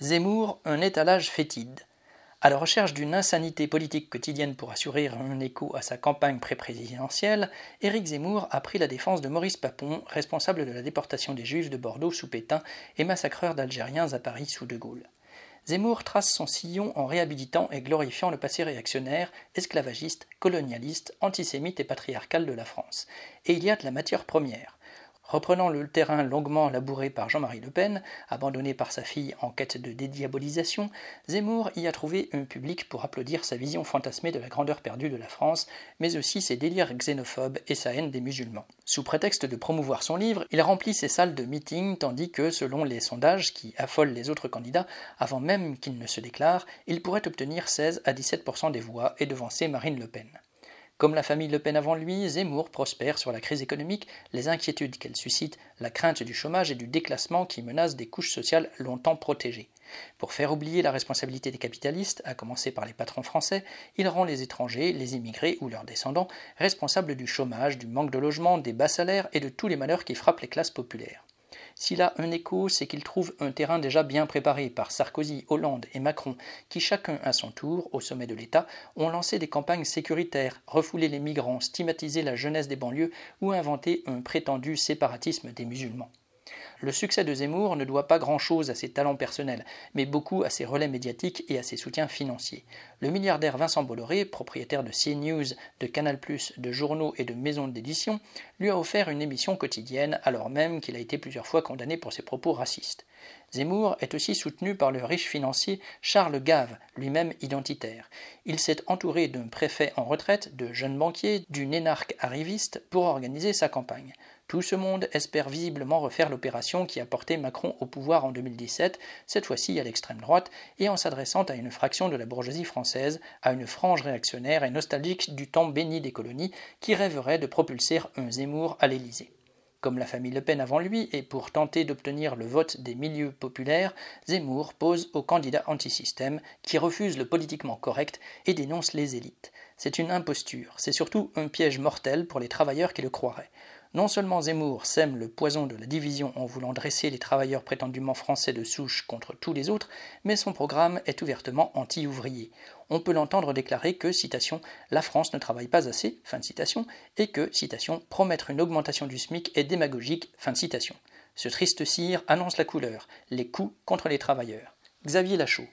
Zemmour, un étalage fétide. À la recherche d'une insanité politique quotidienne pour assurer un écho à sa campagne pré-présidentielle, Éric Zemmour a pris la défense de Maurice Papon, responsable de la déportation des Juifs de Bordeaux sous Pétain et massacreur d'Algériens à Paris sous De Gaulle. Zemmour trace son sillon en réhabilitant et glorifiant le passé réactionnaire, esclavagiste, colonialiste, antisémite et patriarcal de la France. Et il y a de la matière première. Reprenant le terrain longuement labouré par Jean-Marie Le Pen, abandonné par sa fille en quête de dédiabolisation, Zemmour y a trouvé un public pour applaudir sa vision fantasmée de la grandeur perdue de la France, mais aussi ses délires xénophobes et sa haine des musulmans. Sous prétexte de promouvoir son livre, il remplit ses salles de meeting tandis que, selon les sondages qui affolent les autres candidats, avant même qu'il ne se déclare, il pourrait obtenir 16 à 17 des voix et devancer Marine Le Pen. Comme la famille Le Pen avant lui, Zemmour prospère sur la crise économique, les inquiétudes qu'elle suscite, la crainte du chômage et du déclassement qui menacent des couches sociales longtemps protégées. Pour faire oublier la responsabilité des capitalistes, à commencer par les patrons français, il rend les étrangers, les immigrés ou leurs descendants responsables du chômage, du manque de logement, des bas salaires et de tous les malheurs qui frappent les classes populaires. S'il a un écho, c'est qu'il trouve un terrain déjà bien préparé par Sarkozy, Hollande et Macron, qui chacun à son tour, au sommet de l'État, ont lancé des campagnes sécuritaires, refoulé les migrants, stigmatisé la jeunesse des banlieues ou inventé un prétendu séparatisme des musulmans. Le succès de Zemmour ne doit pas grand-chose à ses talents personnels, mais beaucoup à ses relais médiatiques et à ses soutiens financiers. Le milliardaire Vincent Bolloré, propriétaire de CNews, de Canal+, de journaux et de maisons d'édition, lui a offert une émission quotidienne alors même qu'il a été plusieurs fois condamné pour ses propos racistes. Zemmour est aussi soutenu par le riche financier Charles Gave, lui-même identitaire. Il s'est entouré d'un préfet en retraite, de jeunes banquiers, d'une énarque arriviste pour organiser sa campagne. Tout ce monde espère visiblement refaire l'opération qui a porté Macron au pouvoir en 2017, cette fois-ci à l'extrême droite, et en s'adressant à une fraction de la bourgeoisie française, à une frange réactionnaire et nostalgique du temps béni des colonies, qui rêverait de propulser un Zemmour à l'Élysée. Comme la famille Le Pen avant lui, et pour tenter d'obtenir le vote des milieux populaires, Zemmour pose au candidat antisystème qui refuse le politiquement correct et dénonce les élites. C'est une imposture, c'est surtout un piège mortel pour les travailleurs qui le croiraient. Non seulement Zemmour sème le poison de la division en voulant dresser les travailleurs prétendument français de souche contre tous les autres, mais son programme est ouvertement anti-ouvrier. On peut l'entendre déclarer que, citation, la France ne travaille pas assez, fin de citation, et que, citation, promettre une augmentation du SMIC est démagogique, fin de citation. Ce triste cire annonce la couleur, les coups contre les travailleurs. Xavier Lachaud.